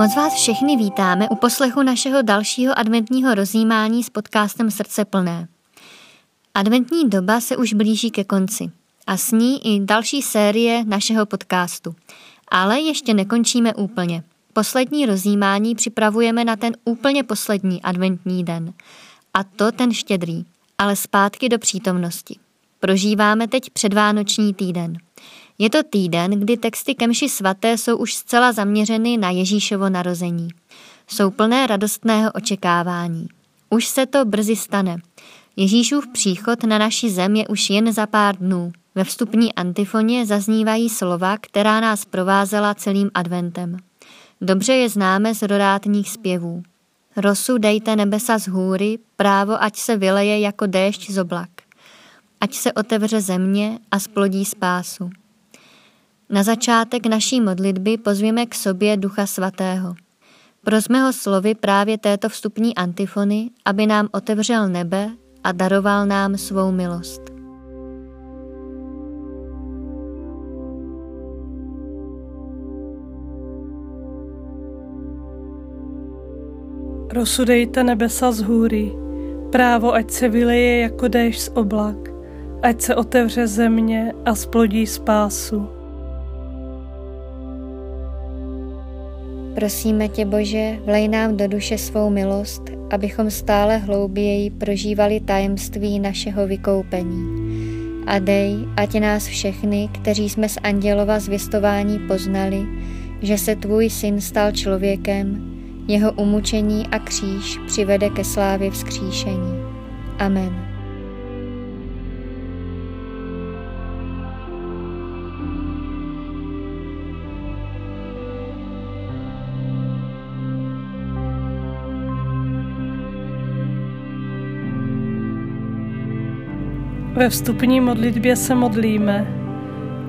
Moc vás všechny vítáme u poslechu našeho dalšího adventního rozjímání s podcastem Srdce plné. Adventní doba se už blíží ke konci a s ní i další série našeho podcastu. Ale ještě nekončíme úplně. Poslední rozjímání připravujeme na ten úplně poslední adventní den. A to ten štědrý, ale zpátky do přítomnosti. Prožíváme teď předvánoční týden. Je to týden, kdy texty Kemši svaté jsou už zcela zaměřeny na Ježíšovo narození. Jsou plné radostného očekávání. Už se to brzy stane. Ježíšův příchod na naši zem je už jen za pár dnů. Ve vstupní antifoně zaznívají slova, která nás provázela celým adventem. Dobře je známe z rodátních zpěvů. Rosu dejte nebesa z hůry, právo ať se vyleje jako déšť z oblak. Ať se otevře země a splodí spásu. Na začátek naší modlitby pozvěme k sobě Ducha Svatého. Prosme ho slovy právě této vstupní antifony, aby nám otevřel nebe a daroval nám svou milost. Rozsudejte nebesa z hůry, právo ať se vyleje jako déšť z oblak, ať se otevře země a splodí spásu. Prosíme tě, Bože, vlej nám do duše svou milost, abychom stále hlouběji prožívali tajemství našeho vykoupení. A dej, ať nás všechny, kteří jsme z andělova zvěstování poznali, že se tvůj syn stal člověkem, jeho umučení a kříž přivede ke slávě vzkříšení. Amen. Ve vstupní modlitbě se modlíme.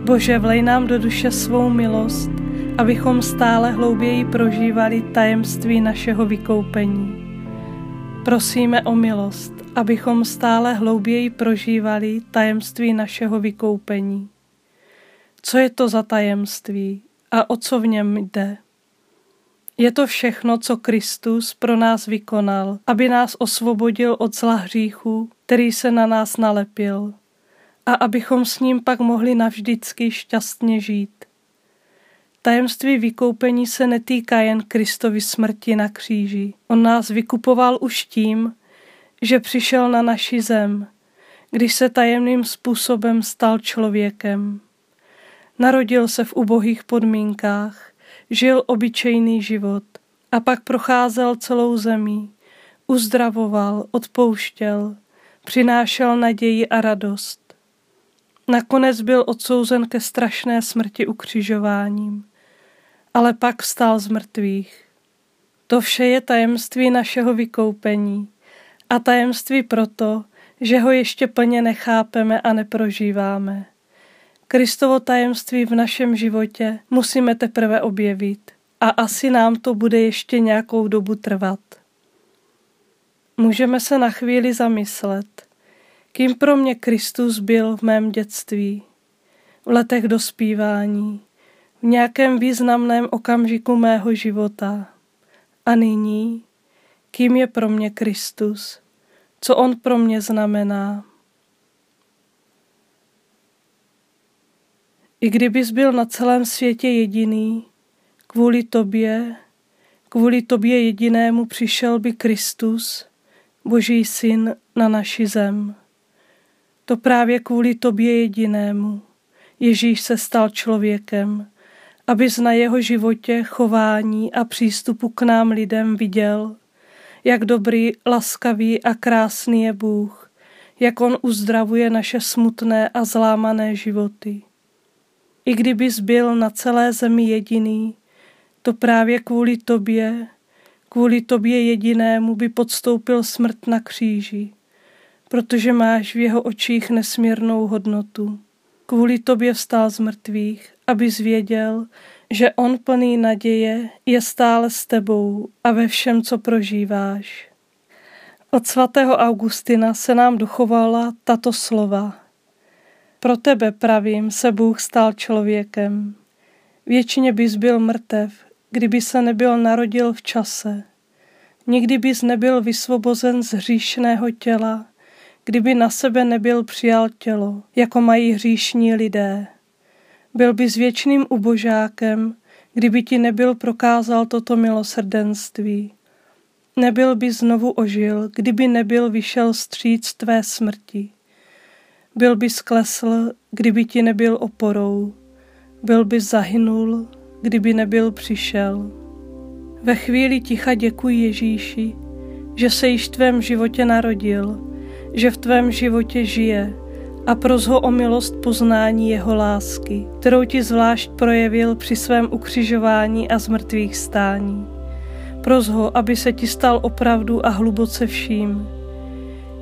Bože, vlej nám do duše svou milost, abychom stále hlouběji prožívali tajemství našeho vykoupení. Prosíme o milost, abychom stále hlouběji prožívali tajemství našeho vykoupení. Co je to za tajemství a o co v něm jde? Je to všechno, co Kristus pro nás vykonal, aby nás osvobodil od zla hříchu, který se na nás nalepil, a abychom s ním pak mohli navždycky šťastně žít. Tajemství vykoupení se netýká jen Kristovy smrti na kříži. On nás vykupoval už tím, že přišel na naši zem, když se tajemným způsobem stal člověkem. Narodil se v ubohých podmínkách, žil obyčejný život a pak procházel celou zemí, uzdravoval, odpouštěl, přinášel naději a radost. Nakonec byl odsouzen ke strašné smrti ukřižováním, ale pak vstal z mrtvých. To vše je tajemství našeho vykoupení a tajemství proto, že ho ještě plně nechápeme a neprožíváme. Kristovo tajemství v našem životě musíme teprve objevit a asi nám to bude ještě nějakou dobu trvat. Můžeme se na chvíli zamyslet, kým pro mě Kristus byl v mém dětství, v letech dospívání, v nějakém významném okamžiku mého života. A nyní, kým je pro mě Kristus, co On pro mě znamená. I kdybys byl na celém světě jediný, kvůli tobě, kvůli tobě jedinému přišel by Kristus, Boží syn, na naši zem. To právě kvůli tobě jedinému. Ježíš se stal člověkem, abys na jeho životě, chování a přístupu k nám lidem viděl, jak dobrý, laskavý a krásný je Bůh, jak on uzdravuje naše smutné a zlámané životy. I kdybys byl na celé zemi jediný, to právě kvůli tobě, kvůli tobě jedinému by podstoupil smrt na kříži, protože máš v jeho očích nesmírnou hodnotu. Kvůli tobě vstál z mrtvých, aby zvěděl, že on plný naděje je stále s tebou a ve všem, co prožíváš. Od svatého Augustina se nám dochovala tato slova – pro tebe, pravím, se Bůh stal člověkem. Většině bys byl mrtev, kdyby se nebyl narodil v čase. Nikdy bys nebyl vysvobozen z hříšného těla, kdyby na sebe nebyl přijal tělo, jako mají hříšní lidé. Byl bys věčným ubožákem, kdyby ti nebyl prokázal toto milosrdenství. Nebyl by znovu ožil, kdyby nebyl vyšel stříc tvé smrti. Byl by sklesl, kdyby ti nebyl oporou. Byl by zahynul, kdyby nebyl přišel. Ve chvíli ticha děkuji Ježíši, že se již v tvém životě narodil, že v tvém životě žije a pros ho o milost poznání jeho lásky, kterou ti zvlášť projevil při svém ukřižování a zmrtvých stání. Pros ho, aby se ti stal opravdu a hluboce vším.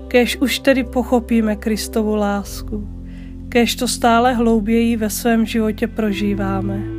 Kéž už tedy pochopíme Kristovu lásku, kéž to stále hlouběji ve svém životě prožíváme.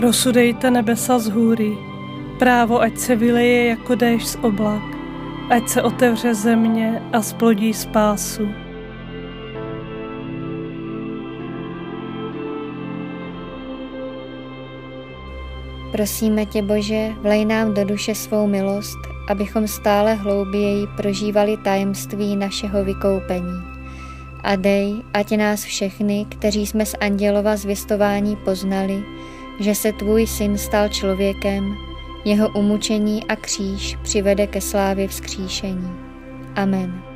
Rozsudejte nebesa z hůry, právo ať se vyleje jako déšť z oblak, ať se otevře země a splodí spásu. Prosíme tě, Bože, vlej nám do duše svou milost, abychom stále hlouběji prožívali tajemství našeho vykoupení. A dej, ať nás všechny, kteří jsme z andělova zvěstování poznali, že se tvůj syn stal člověkem, jeho umučení a kříž přivede ke slávě vzkříšení. Amen.